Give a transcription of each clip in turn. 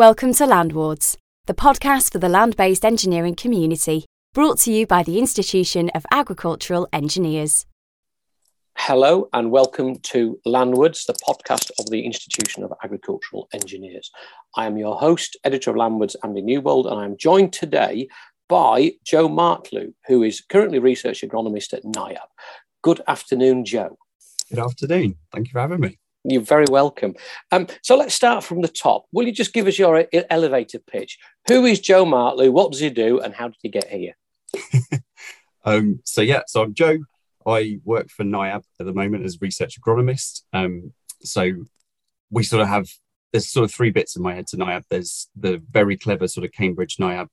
Welcome to Landwards, the podcast for the land based engineering community, brought to you by the Institution of Agricultural Engineers. Hello, and welcome to Landwards, the podcast of the Institution of Agricultural Engineers. I am your host, editor of Landwards, Andy Newbold, and I am joined today by Joe Martlew, who is currently research agronomist at NIAB. Good afternoon, Joe. Good afternoon. Thank you for having me. You're very welcome. Um, so let's start from the top. Will you just give us your elevator pitch? Who is Joe Martlew? What does he do? And how did he get here? um, so, yeah, so I'm Joe. I work for NIAB at the moment as research agronomist. Um, so we sort of have, there's sort of three bits in my head to NIAB. There's the very clever sort of Cambridge NIAB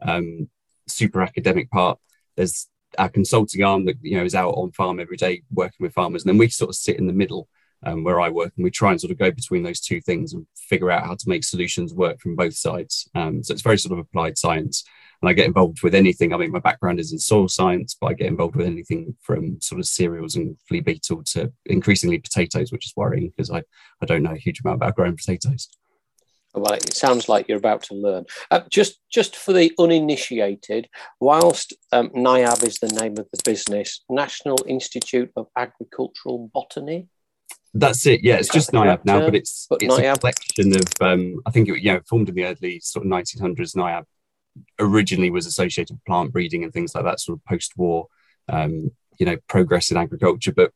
um, super academic part. There's our consulting arm that, you know, is out on farm every day working with farmers. And then we sort of sit in the middle um, where I work, and we try and sort of go between those two things and figure out how to make solutions work from both sides. Um, so it's very sort of applied science, and I get involved with anything. I mean, my background is in soil science, but I get involved with anything from sort of cereals and flea beetle to increasingly potatoes, which is worrying because I I don't know a huge amount about growing potatoes. Well, it sounds like you're about to learn. Uh, just, just for the uninitiated, whilst um, NIAB is the name of the business, National Institute of Agricultural Botany, that's it. Yeah, it's just NIAB now, but it's but it's NIAB. a collection of. Um, I think it yeah formed in the early sort of 1900s. NIAB originally was associated with plant breeding and things like that, sort of post-war, um, you know, progress in agriculture. But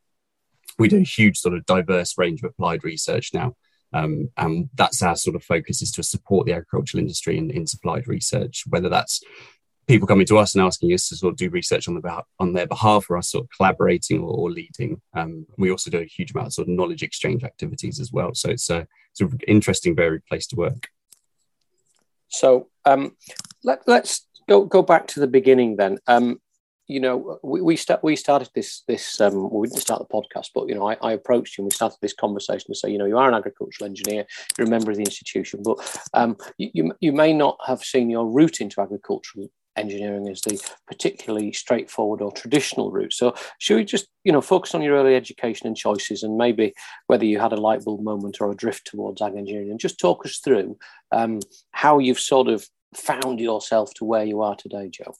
we do a huge sort of diverse range of applied research now. Um, and that's our sort of focus is to support the agricultural industry in, in applied research, whether that's people coming to us and asking us to sort of do research on the on their behalf or us sort of collaborating or, or leading. Um, we also do a huge amount of sort of knowledge exchange activities as well. So it's a it's an interesting, varied place to work. So um, let, us go go back to the beginning then. Um, you know, we we, start, we started this this um, we didn't start the podcast, but you know, I, I, approached you and we started this conversation to say, you know, you are an agricultural engineer, you're a member of the institution, but um, you, you, you may not have seen your route into agricultural engineering as the particularly straightforward or traditional route. So should we just, you know, focus on your early education and choices and maybe whether you had a light bulb moment or a drift towards ag engineering and just talk us through um, how you've sort of found yourself to where you are today, Joe.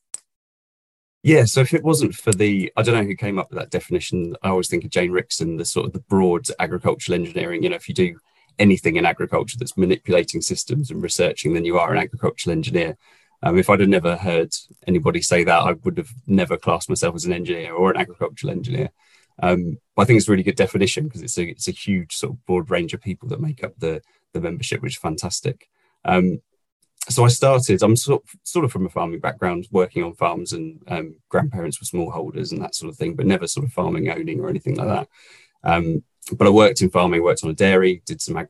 Yeah, so if it wasn't for the, I don't know who came up with that definition. I always think of Jane Rickson, the sort of the broad agricultural engineering. You know, if you do anything in agriculture that's manipulating systems and researching, then you are an agricultural engineer. Um, if I'd have never heard anybody say that, I would have never classed myself as an engineer or an agricultural engineer. Um, I think it's a really good definition because it's a it's a huge sort of broad range of people that make up the the membership, which is fantastic. Um, so I started. I'm sort of, sort of from a farming background, working on farms, and um, grandparents were smallholders and that sort of thing, but never sort of farming, owning, or anything like that. Um, but I worked in farming, worked on a dairy, did some ag-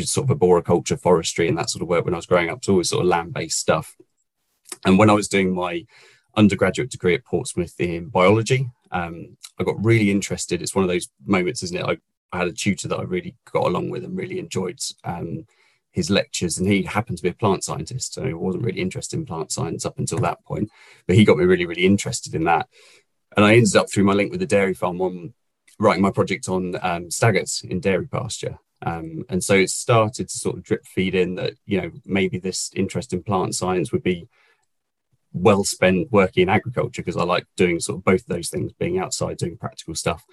sort of arboriculture, forestry, and that sort of work when I was growing up. It's always sort of land based stuff. And when I was doing my undergraduate degree at Portsmouth in biology, um, I got really interested. It's one of those moments, isn't it? I, I, had a tutor that I really got along with and really enjoyed um, his lectures, and he happened to be a plant scientist. So I wasn't really interested in plant science up until that point, but he got me really, really interested in that. And I ended up through my link with the dairy farm on writing my project on um, staggers in dairy pasture. Um, and so it started to sort of drip feed in that, you know, maybe this interest in plant science would be well spent working in agriculture because I like doing sort of both those things, being outside doing practical stuff,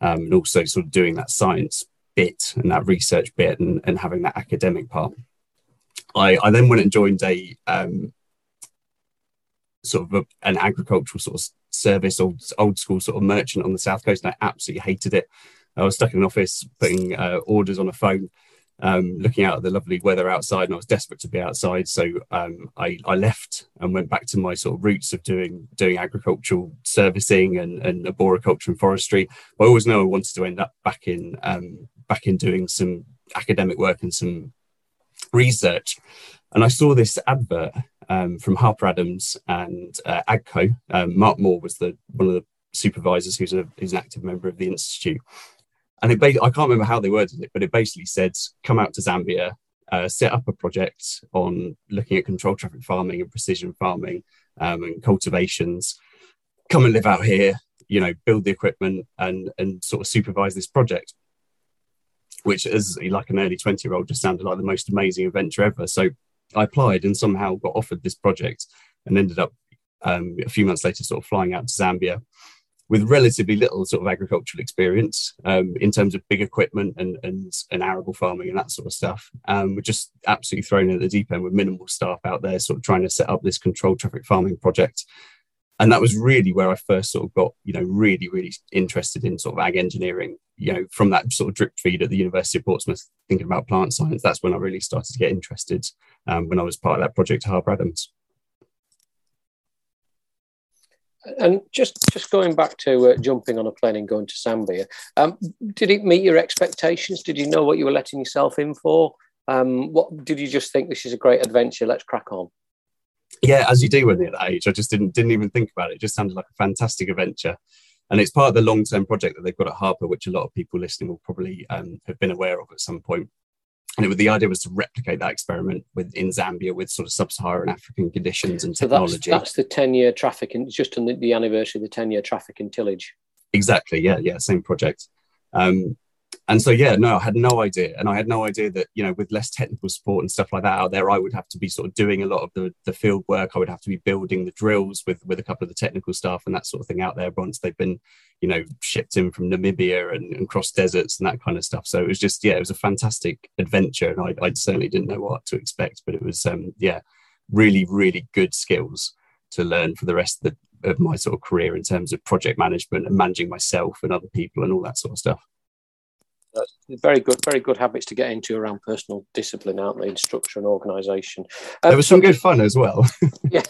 um, and also sort of doing that science bit and that research bit and, and having that academic part. I, I then went and joined a um, sort of a, an agricultural sort of service, old old school sort of merchant on the south coast, and I absolutely hated it. I was stuck in an office putting uh, orders on a phone um, looking out at the lovely weather outside, and I was desperate to be outside. So um, I, I, left and went back to my sort of roots of doing doing agricultural servicing and, and arboriculture and forestry. But I always know I wanted to end up back in um, back in doing some academic work and some research. And I saw this advert um, from Harper Adams and uh, AGCO. Um, Mark Moore was the one of the supervisors who's, a, who's an active member of the institute and it I can't remember how they worded it, but it basically said, "Come out to Zambia, uh, set up a project on looking at controlled traffic farming and precision farming um, and cultivations. Come and live out here, you know, build the equipment and and sort of supervise this project." Which, as like an early twenty year old, just sounded like the most amazing adventure ever. So I applied and somehow got offered this project and ended up um, a few months later sort of flying out to Zambia with relatively little sort of agricultural experience um, in terms of big equipment and, and, and arable farming and that sort of stuff. Um, we're just absolutely thrown at the deep end with minimal staff out there, sort of trying to set up this controlled traffic farming project. And that was really where I first sort of got, you know, really, really interested in sort of ag engineering, you know, from that sort of drip feed at the University of Portsmouth, thinking about plant science. That's when I really started to get interested um, when I was part of that project, Harper Adams. And just just going back to uh, jumping on a plane and going to Zambia, um, did it meet your expectations? Did you know what you were letting yourself in for? Um, what did you just think this is a great adventure? Let's crack on. Yeah, as you do when you're that age, I just didn't didn't even think about it. It just sounded like a fantastic adventure, and it's part of the long term project that they've got at Harper, which a lot of people listening will probably um, have been aware of at some point and it, the idea was to replicate that experiment with in Zambia with sort of sub-Saharan African conditions and technology. So that's, that's the ten-year traffic, and just on the, the anniversary of the ten-year traffic and tillage. Exactly. Yeah. Yeah. Same project. Um, and so yeah no i had no idea. And i had no idea that you know with less technical support and stuff like that out there i would have to be sort of doing a lot of the, the field work. I would have to be building the drills with with a couple of the technical staff and that sort of thing out there once they've been you know shipped in from namibia and, and cross deserts and that kind of stuff. So it was just yeah it was a fantastic adventure. And i, I certainly didn't know what to expect but it was um yeah really really good skills to learn for the rest of, the, of my sort of career in terms of project management and managing myself and other people and all that sort of stuff very good, very good habits to get into around personal discipline, aren't they? In structure and organisation. Um, there was some good fun as well. yeah,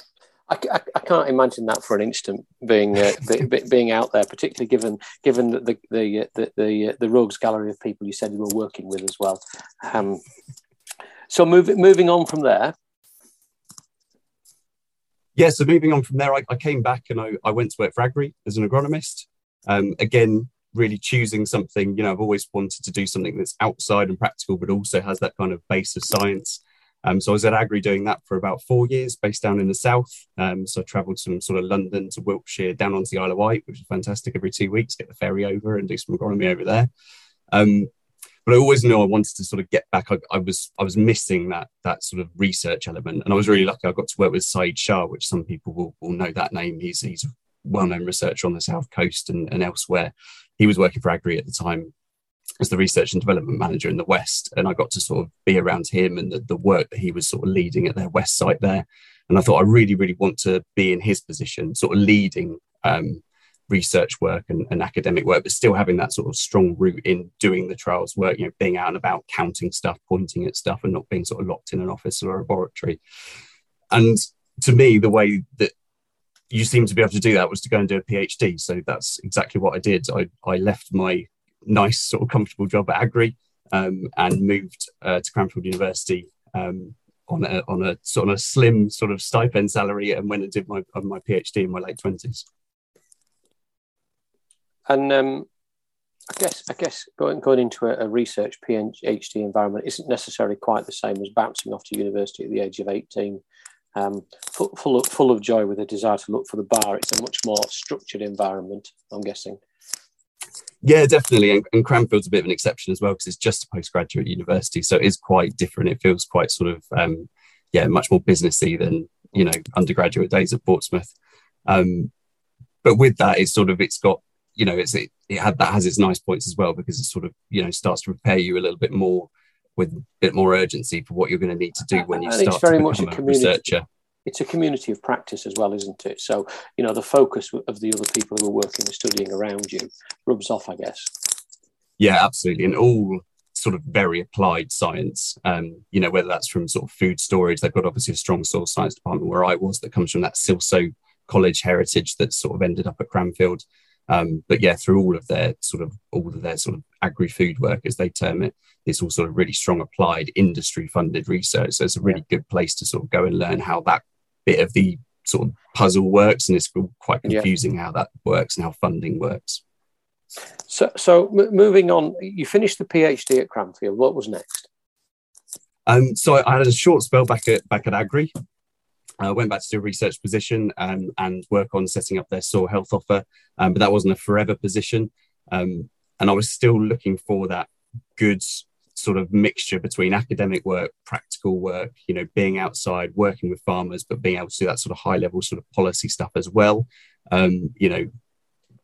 I, I, I, can't imagine that for an instant being uh, be, being out there, particularly given given the the the the, the rogues gallery of people you said you were working with as well. Um, so moving moving on from there. Yeah, so moving on from there, I, I came back and I, I went to work for Agrii as an agronomist. Um, again, really choosing something you know i've always wanted to do something that's outside and practical but also has that kind of base of science um, so i was at Agrii doing that for about four years based down in the south um, so i traveled from sort of london to wiltshire down onto the isle of wight which is fantastic every two weeks get the ferry over and do some agronomy over there um, but I always knew I wanted to sort of get back. I, I, was I was missing that that sort of research element, and I was really lucky. I got to work with Saeed Shah, which some people will, will know that name. He's he's a well-known researcher on the south coast and, and elsewhere, he was working for Agrii at the time as the research and development manager in the West. And I got to sort of be around him and the, the work that he was sort of leading at their West site there. And I thought, I really, really want to be in his position, sort of leading um, research work and, and, academic work, but still having that sort of strong root in doing the trials work, you know, being out and about, counting stuff, pointing at stuff, and not being sort of locked in an office or a laboratory. And to me, the way that you seem to be able to do that was to go and do a PhD. So that's exactly what I did. I, I left my nice sort of comfortable job at Agrii um, and moved uh, to Cranfield University um, on a on a sort of a slim sort of stipend salary and went and did my my PhD in my late twenties. And um, I guess I guess going going into a, a, research PhD environment isn't necessarily quite the same as bouncing off to university at the age of eighteen um, full, full, of, full of joy with a desire to look for the bar. It's a much more structured environment, I'm guessing. Yeah, definitely. And, and Cranfield's a bit of an exception as well because it's just a postgraduate university. So it is quite different. It feels quite sort of, um, yeah, much more businessy than, you know, undergraduate days at Portsmouth. Um, but with that, it's sort of, it's got, you know, it's, it, it had, that has its nice points as well because it sort of, you know, starts to prepare you a little bit more with a bit more urgency for what you're going to need to do when you and start it's very much a, community, researcher. It's a community of practice as well, isn't it? So, you know, the focus of the other people who are working and studying around you rubs off, I guess. Yeah, absolutely. And all sort of very applied science, um, you know, whether that's from sort of food storage, they've got obviously a strong soil science department where I was that comes from that Silsoe college heritage that sort of ended up at Cranfield. Um, but yeah, through all of their sort of all of their sort of agri food work, as they term it, it's all sort of really strong applied industry funded research. So it's a really good place to sort of go and learn how that bit of the sort of puzzle works, and it's quite confusing yeah. how that works and how funding works. So, so m- moving on, you finished the PhD at Cranfield. What was next? Um, so I, I had a short spell back at back at Agrii, I went back to do a research position um, and work on setting up their soil health offer, um, but that wasn't a forever position. Um, and I was still looking for that good sort of mixture between academic work, practical work, you know, being outside, working with farmers, but being able to do that sort of high level sort of policy stuff as well. Um, you know,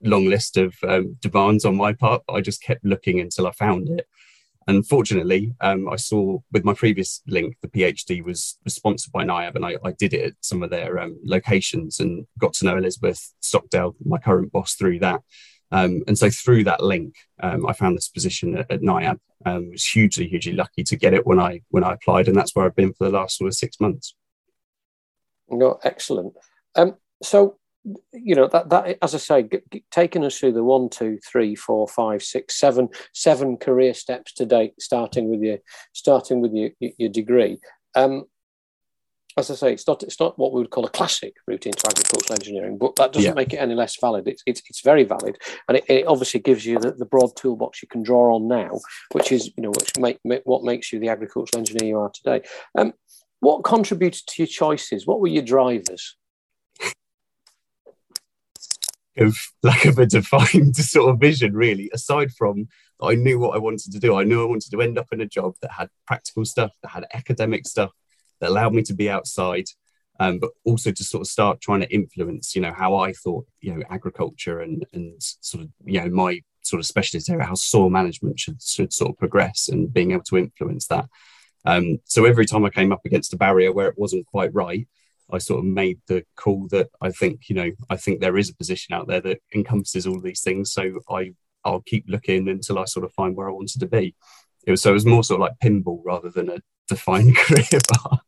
long list of um, demands on my part, but I just kept looking until I found it. And fortunately, um, I saw with my previous link, the PhD was, was sponsored by NIAB, and I, I, did it at some of their um, locations and got to know Elizabeth Stockdale, my current boss, through that. Um, and so through that link, um, I found this position at, at NIAB. Um, was hugely, hugely lucky to get it when I when I applied, and that's where I've been for the last sort of six months. No, excellent. Um, so you know that that as I say, g- g- taking us through the one, two, three, four, five, six, seven, seven career steps to date, starting with your starting with your your degree. Um, as I say, it's not it's not what we would call a classic route into agricultural engineering, but that doesn't yeah. make it any less valid. It's it's, it's very valid, and it, it obviously gives you the, the, broad toolbox you can draw on now, which is you know which make, make what makes you the agricultural engineer you are today. Um, what contributed to your choices? What were your drivers? Of lack of a defined sort of vision, really. Aside from I knew what I wanted to do, I knew I wanted to end up in a job that had practical stuff, that had academic stuff, that allowed me to be outside, um, but also to sort of start trying to influence, you know, how I thought, you know, agriculture and and sort of, you know, my sort of specialist area, how soil management should should sort of progress and being able to influence that. Um, so every time I came up against a barrier where it wasn't quite right, I sort of made the call that I think, you know, I think there is a position out there that encompasses all these things. So I I'll keep looking until I sort of find where I wanted to be. It was so it was more sort of like pinball rather than a defined career path.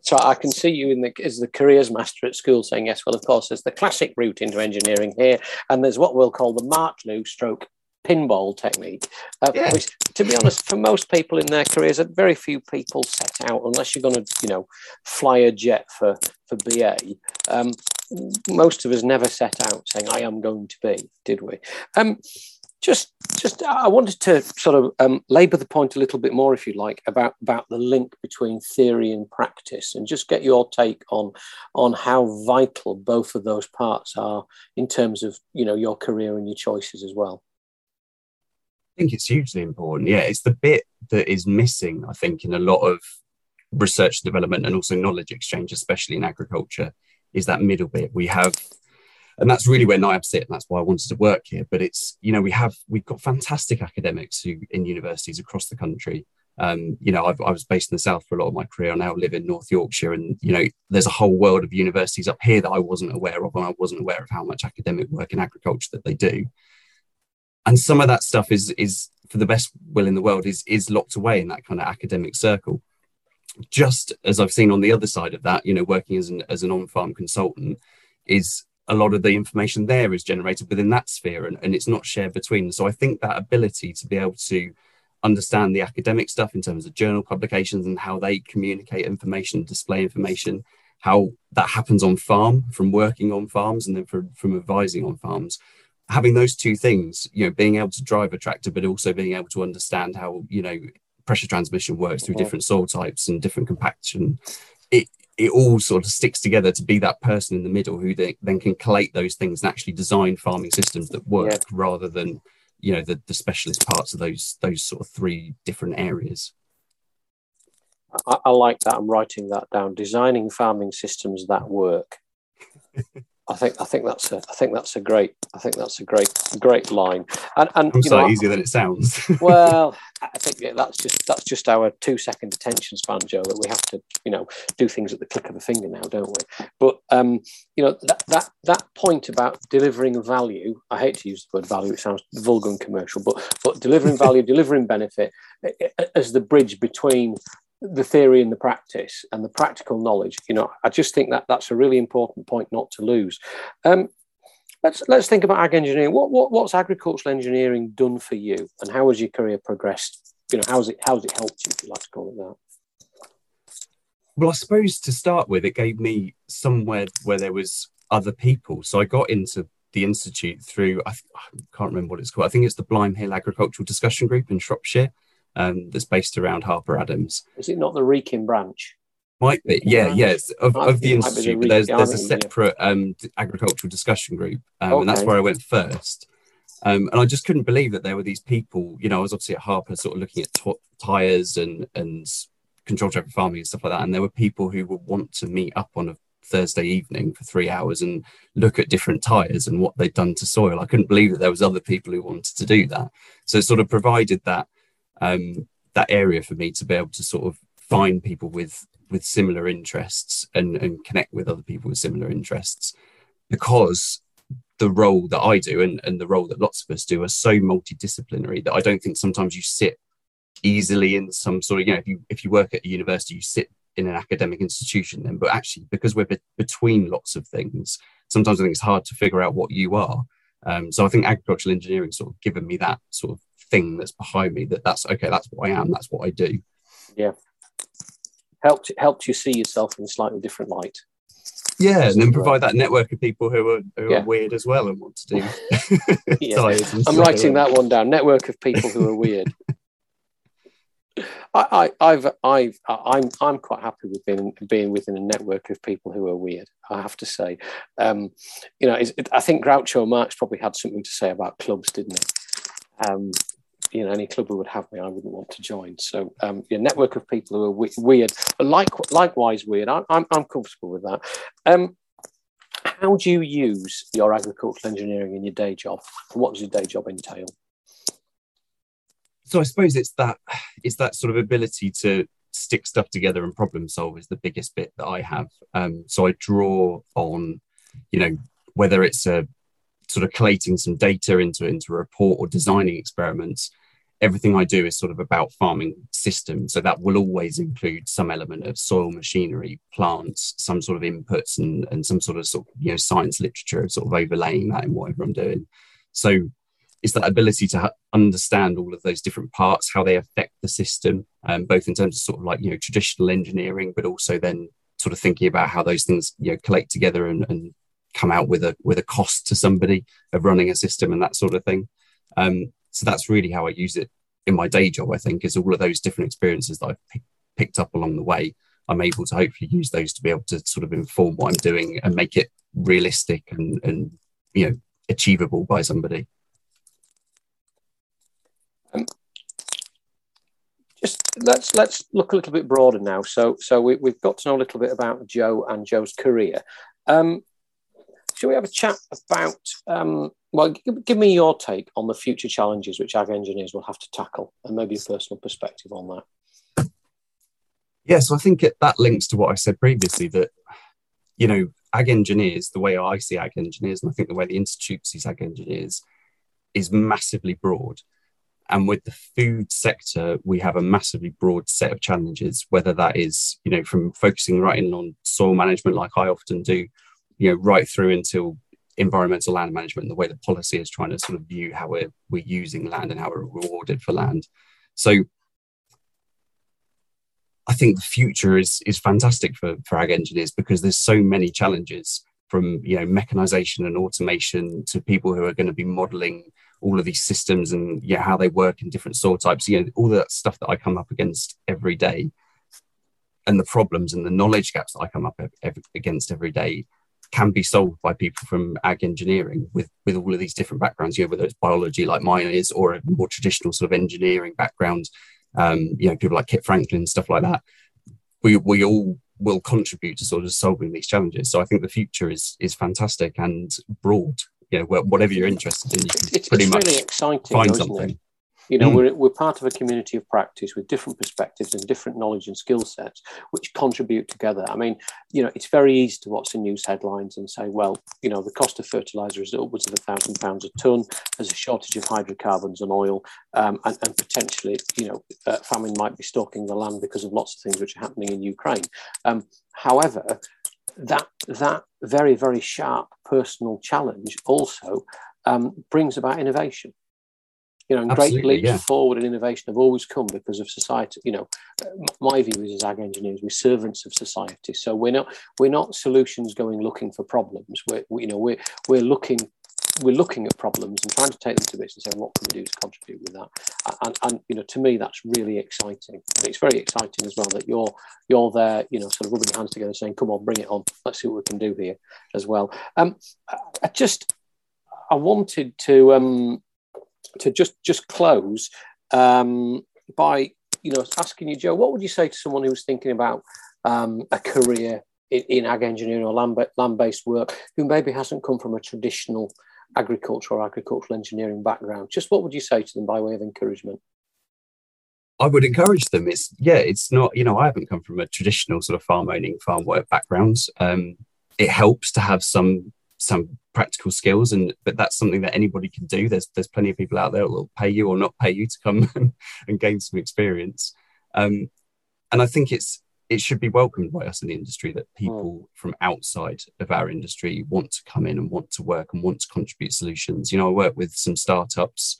So I can see you in the as the careers master at school saying yes. Well, of course, there's the classic route into engineering here, and there's what we'll call the Martlew stroke pinball technique, uh, yeah. which, to be honest, for most people in their careers, very few people set out unless you're going to, you know, fly a jet for for BA. Um, most of us never set out saying, "I am going to be," did we? Um, just, just, I wanted to sort of um, labour the point a little bit more, if you like, about about the link between theory and practice, and just get your take on on how vital both of those parts are in terms of you know your career and your choices as well. I think it's hugely important. Yeah, it's the bit that is missing, I think, in a lot of research development and also knowledge exchange, especially in agriculture, is that middle bit. We have, and that's really where NIAB sit, and that's why I wanted to work here. But it's, you know, we have, we've got fantastic academics who in universities across the country. Um, you know, I've, i was based in the south for a lot of my career. I now live in North Yorkshire, and you know, there's a whole world of universities up here that I wasn't aware of, and I wasn't aware of how much academic work in agriculture that they do and some of that stuff is is for the best will in the world is is locked away in that kind of academic circle. Just as i've seen on the other side of that you know working as an as an on-farm consultant is a lot of the information there is generated within that sphere and, and it's not shared between so i think that ability to be able to understand the academic stuff in terms of journal publications and how they communicate information display information how that happens on farm from working on farms and then from, from advising on farms having those two things, you know, being able to drive a tractor, but also being able to understand how, you know, pressure transmission works through different soil types and different compaction, it it all sort of sticks together to be that person in the middle who they, then can collate those things and actually design farming systems that work yeah. rather than you know the, the specialist parts of those those sort of three different areas. I, I like that i'm writing that down. Designing farming systems that work I think I think that's a I think that's a great I think that's a great great line. And and I'm you know, easier than it sounds. well, I think yeah, that's just that's just our two second attention span, Joe. That we have to you know do things at the click of a finger now, don't we? But um, you know that that that point about delivering value. I hate to use the word value; it sounds vulgar and commercial. But but delivering value, delivering benefit as the bridge between the theory and the practice and the practical knowledge you know i just think that that's a really important point not to lose. Um, let's let's think about ag engineering. What, what what's agricultural engineering done for you and how has your career progressed? You know how's it how's it helped you if you like to call it that? Well i suppose to start with it gave me somewhere where there was other people. So i got into the institute through I, I can't remember what it's called. I think it's the Blime Hill agricultural discussion group in shropshire um, that's based around Harper Adams. Is it not the Wrekin branch? Might be, yeah, yes, of, of the institute. But there's there's a separate um, agricultural discussion group, um, okay. and that's where I went first. Um, and I just couldn't believe that there were these people. You know, I was obviously at Harper, sort of looking at t- tires and and control traffic farming and stuff like that. And there were people who would want to meet up on a Thursday evening for three hours and look at different tires and what they'd done to soil. I couldn't believe that there was other people who wanted to do that. So it sort of provided that um, that area for me to be able to sort of find people with with similar interests and, and connect with other people with similar interests. Because the role that I do and, and the role that lots of us do are so multidisciplinary that I don't think sometimes you sit easily in some sort of you know if you if you work at a university you sit in an academic institution then. But actually because we're be- between lots of things sometimes i think it's hard to figure out what you are. Um, so i think agricultural engineering sort of given me that sort of thing that's behind me that that's okay that's what i am that's what i do yeah helped helped you see yourself in a slightly different light yeah and then provide that network of people who are, who yeah. are weird as well and want to do yeah. i'm writing that one down network of people who are weird I, I've I've, I'm, I'm quite happy with being being within a network of people who are weird. I have to say, um, you know, it, I think Groucho Marx probably had something to say about clubs, didn't he? Um, you know, any club who would have me, I wouldn't want to join. So, um, yeah, network of people who are we- weird, like likewise weird. I, am I'm, I'm comfortable with that. Um, how do you use your agricultural engineering in your day job? What does your day job entail? so I suppose it's that it's that sort of ability to stick stuff together and problem solve is the biggest bit that I have. Um, so I draw on, you know, whether it's a sort of collating some data into into a report or designing experiments. Everything I do is sort of about farming systems. So that will always include some element of soil machinery, plants, some sort of inputs and, and some sort of sort of, you know, science literature of sort of overlaying that in whatever I'm doing. So it's that ability to understand all of those different parts, how they affect the system, um, both in terms of sort of like you know traditional engineering, but also then sort of thinking about how those things you know collate together and, and come out with a with a cost to somebody of running a system and that sort of thing. Um, so that's really how I use it in my day job. I think is all of those different experiences that I've p- picked up along the way. I'm able to hopefully use those to be able to sort of inform what I'm doing and make it realistic and, and you know achievable by somebody. Um, just let's let's look a little bit broader now. So so we, have got to know a little bit about Joe and Joe's career. Um, shall we have a chat about? Um, well, give, give, me your take on the future challenges which ag engineers will have to tackle, and maybe a personal perspective on that. Yeah, so I think it, that links to what I said previously that you know ag engineers, the way I see ag engineers, and I think the way the institute sees ag engineers, is massively broad. And with the food sector, we have a massively broad set of challenges, whether that is, you know, from focusing right in on soil management, like I often do, you know, right through until environmental land management, the way the policy is trying to sort of view how we're, we're using land and how we're rewarded for land. So I think the future is is fantastic for, for ag engineers because there's so many challenges from you know mechanization and automation to people who are going to be modeling all of these systems and yeah how they work in different soil types you know all that stuff that i come up against every day and the problems and the knowledge gaps that i come up against every day can be solved by people from ag engineering with with all of these different backgrounds you know whether it's biology like mine is or a more traditional sort of engineering background um, you know people like kit franklin stuff like that we we all will contribute to sort of solving these challenges so i think the future is is fantastic and broad you know, whatever you're interested in, you can it's, pretty it's much really exciting, find something. It? You know, mm. we're, we're part of a community of practice with different perspectives and different knowledge and skill sets, which contribute together. I mean, you know, it's very easy to watch the news headlines and say, well, you know, the cost of fertilizer is upwards of a thousand pounds a ton. There's a shortage of hydrocarbons and oil, um, and, and, potentially, you know, uh, famine might be stalking the land because of lots of things which are happening in Ukraine. Um, however, that that very very sharp personal challenge also um, brings about innovation. You know, and Absolutely, great leaps yeah. forward and innovation have always come because of society. You know, my view is as ag engineers, we're servants of society. So we're not we're not solutions going looking for problems. We're we, you know we're we're looking we're looking at problems and trying to take them to bits and saying what can we do to contribute with that and, and you know to me that's really exciting it's very exciting as well that you're you're there you know sort of rubbing your hands together saying come on bring it on let's see what we can do here as well um i just i wanted to um to just just close um, by you know asking you, Joe, what would you say to someone who's thinking about um, a career in, in ag engineering or land land based work who maybe hasn't come from a traditional agriculture or agricultural engineering background? Just what would you say to them by way of encouragement? I would encourage them. It's yeah, it's not you know I haven't come from a traditional sort of farm owning, farm work backgrounds. Um, it helps to have some some practical skills, and but that's something that anybody can do. There's there's plenty of people out there that will pay you or not pay you to come and, gain some experience. Um, and I think it's it should be welcomed by us in the industry that people mm. from outside of our industry want to come in and want to work and want to contribute solutions. You know, I work with some startups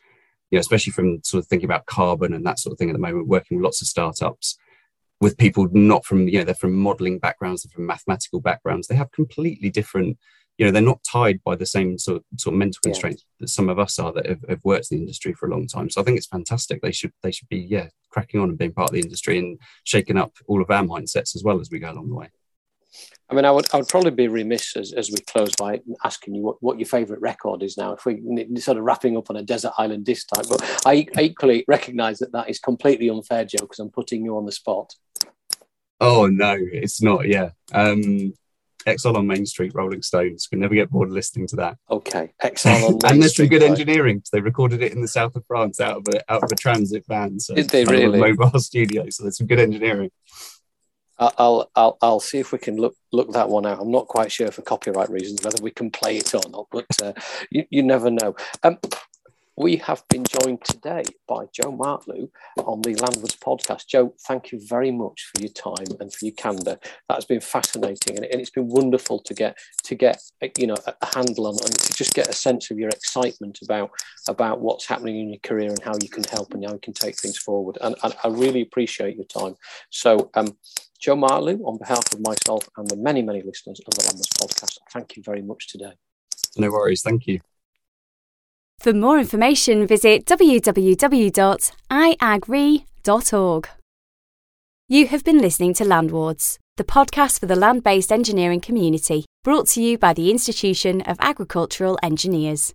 you know, especially from sort of thinking about carbon and that sort of thing at the moment, working with lots of startups with people not from, you know, they're from modeling backgrounds, they're from mathematical backgrounds. They have completely different, you know, they're not tied by the same sort of, sort of mental yeah. constraints that some of us are that have, have, worked in the industry for a long time. So I think it's fantastic. They should they should be, yeah, cracking on and being part of the industry and shaking up all of our mindsets as well as we go along the way. I mean, I would I would probably be remiss as, as we close by asking you what, what your favourite record is now. If we sort of wrapping up on a desert island disc type. but I, I equally recognise that that is completely unfair, Joe, because I'm putting you on the spot. Oh no, it's not. Yeah, um, Exile on Main Street, Rolling Stones. We never get bored of listening to that. Okay, Exile on Main and there's some good engineering. They recorded it in the south of France out of a out of a transit van. So Did they really? mobile studio. So there's some good engineering. I'll I'll I'll see if we can look look that one out. I'm not quite sure for copyright reasons whether we can play it or not, but uh, you you never know. Um, we have been joined today by Joe Martlew on the Landwards podcast. Joe, thank you very much for your time and for your candor. That has been fascinating, and, it's been wonderful to get to get you know a handle on and to just get a sense of your excitement about about what's happening in your career and how you can help and how you can take things forward. And, and I really appreciate your time. So. Um, Joe Martlew, on behalf of myself and the many, many listeners of the Landwards podcast, thank you very much today. No worries. Thank you. For more information, visit www.iagri.org. You have been listening to Landwards, the podcast for the land based engineering community, brought to you by the Institution of Agricultural Engineers.